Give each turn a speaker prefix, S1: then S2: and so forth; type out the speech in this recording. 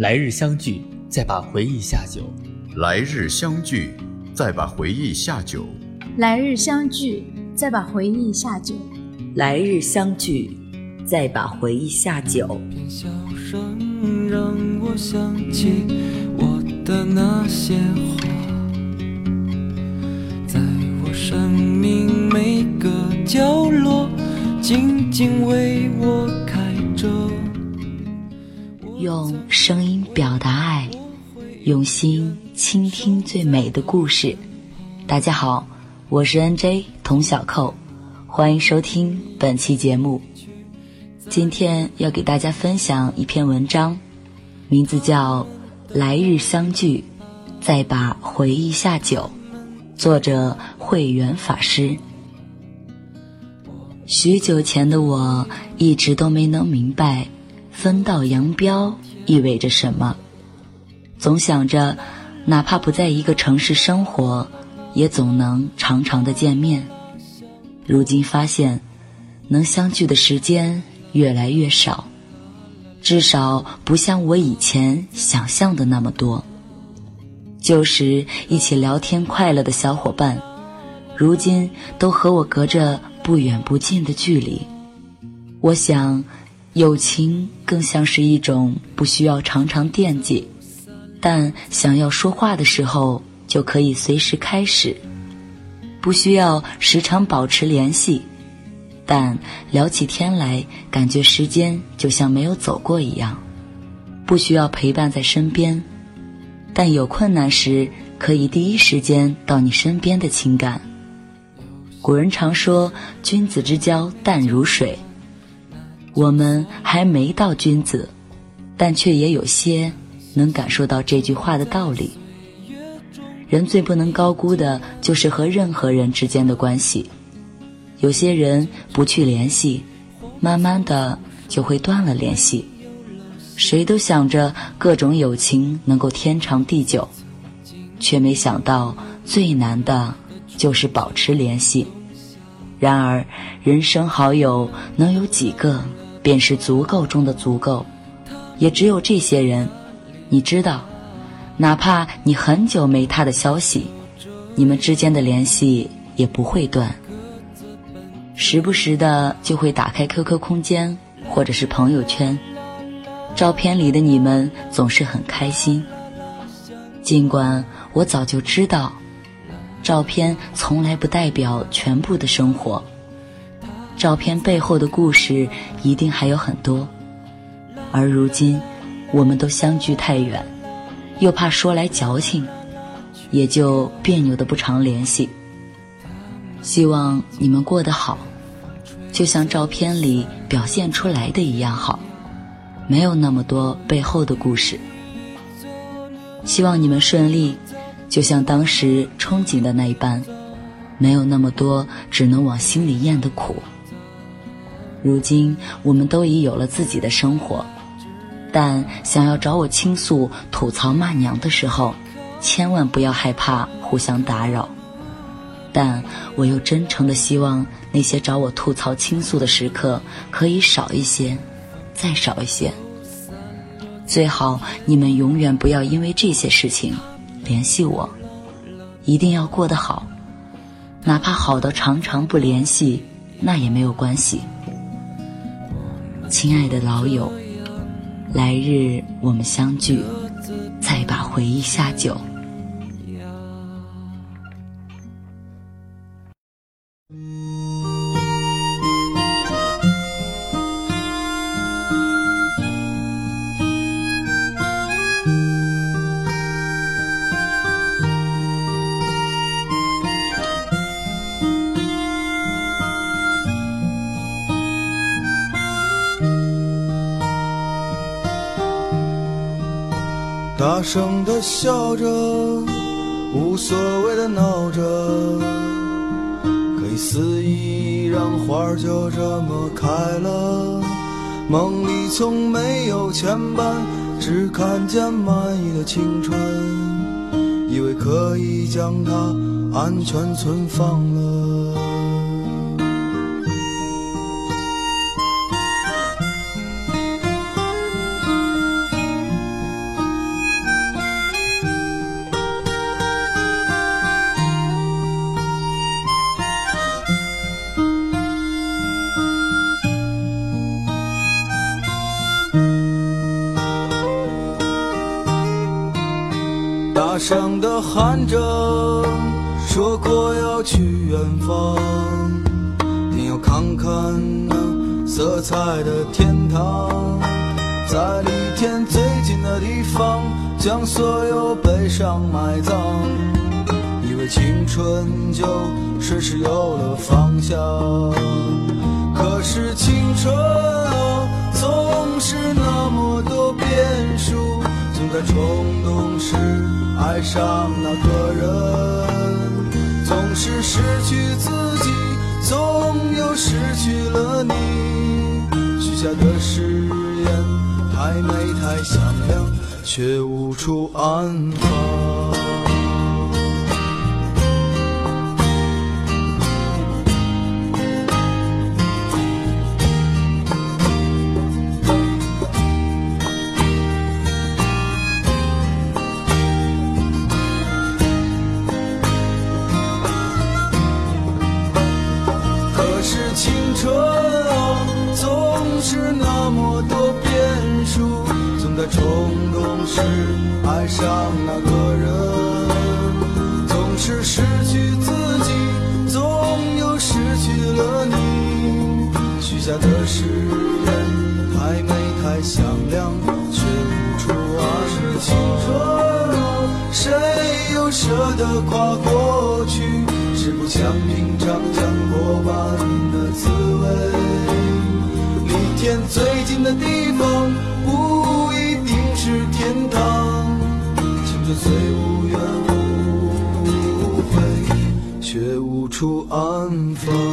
S1: 来日相聚，再把回忆下酒。
S2: 来日相聚，再把回忆下酒。
S3: 来日相聚，再把回忆下酒。
S4: 来日相聚，再把回忆下酒。
S5: 笑声让我想起我的那些话，在我生命每个角落，静静为我。
S4: 用声音表达爱，用心倾听最美的故事。大家好，我是 NJ 童小扣，欢迎收听本期节目。今天要给大家分享一篇文章，名字叫《来日相聚，再把回忆下酒》，作者慧远法师。许久前的我，一直都没能明白。分道扬镳意味着什么？总想着，哪怕不在一个城市生活，也总能常常的见面。如今发现，能相聚的时间越来越少，至少不像我以前想象的那么多。旧时一起聊天快乐的小伙伴，如今都和我隔着不远不近的距离。我想。友情更像是一种不需要常常惦记，但想要说话的时候就可以随时开始；不需要时常保持联系，但聊起天来感觉时间就像没有走过一样；不需要陪伴在身边，但有困难时可以第一时间到你身边的情感。古人常说：“君子之交淡如水。”我们还没到君子，但却也有些能感受到这句话的道理。人最不能高估的就是和任何人之间的关系。有些人不去联系，慢慢的就会断了联系。谁都想着各种友情能够天长地久，却没想到最难的就是保持联系。然而，人生好友能有几个？便是足够中的足够，也只有这些人，你知道，哪怕你很久没他的消息，你们之间的联系也不会断。时不时的就会打开 QQ 空间或者是朋友圈，照片里的你们总是很开心。尽管我早就知道，照片从来不代表全部的生活。照片背后的故事一定还有很多，而如今我们都相距太远，又怕说来矫情，也就别扭的不常联系。希望你们过得好，就像照片里表现出来的一样好，没有那么多背后的故事。希望你们顺利，就像当时憧憬的那一般，没有那么多只能往心里咽的苦。如今我们都已有了自己的生活，但想要找我倾诉、吐槽、骂娘的时候，千万不要害怕互相打扰。但我又真诚的希望那些找我吐槽、倾诉的时刻可以少一些，再少一些。最好你们永远不要因为这些事情联系我，一定要过得好，哪怕好到常常不联系，那也没有关系。亲爱的老友，来日我们相聚，再把回忆下酒。
S6: 大声的笑着，无所谓的闹着，可以肆意让花儿就这么开了。梦里从没有牵绊，只看见满意的青春，以为可以将它安全存放了。声的喊着，说过要去远方，定要看看那色彩的天堂，在离天最近的地方，将所有悲伤埋葬，以为青春就顺势有了方向，可是青春冲动时爱上那个人，总是失去自己，总又失去了你。许下的誓言太美太响亮，却无处安放。在冲动时爱上那个人，总是失去自己，总又失去了你。许下的誓言太美太响亮，却无处安是青春啊，谁又舍得跨过去？是不想品尝将过半的处安放。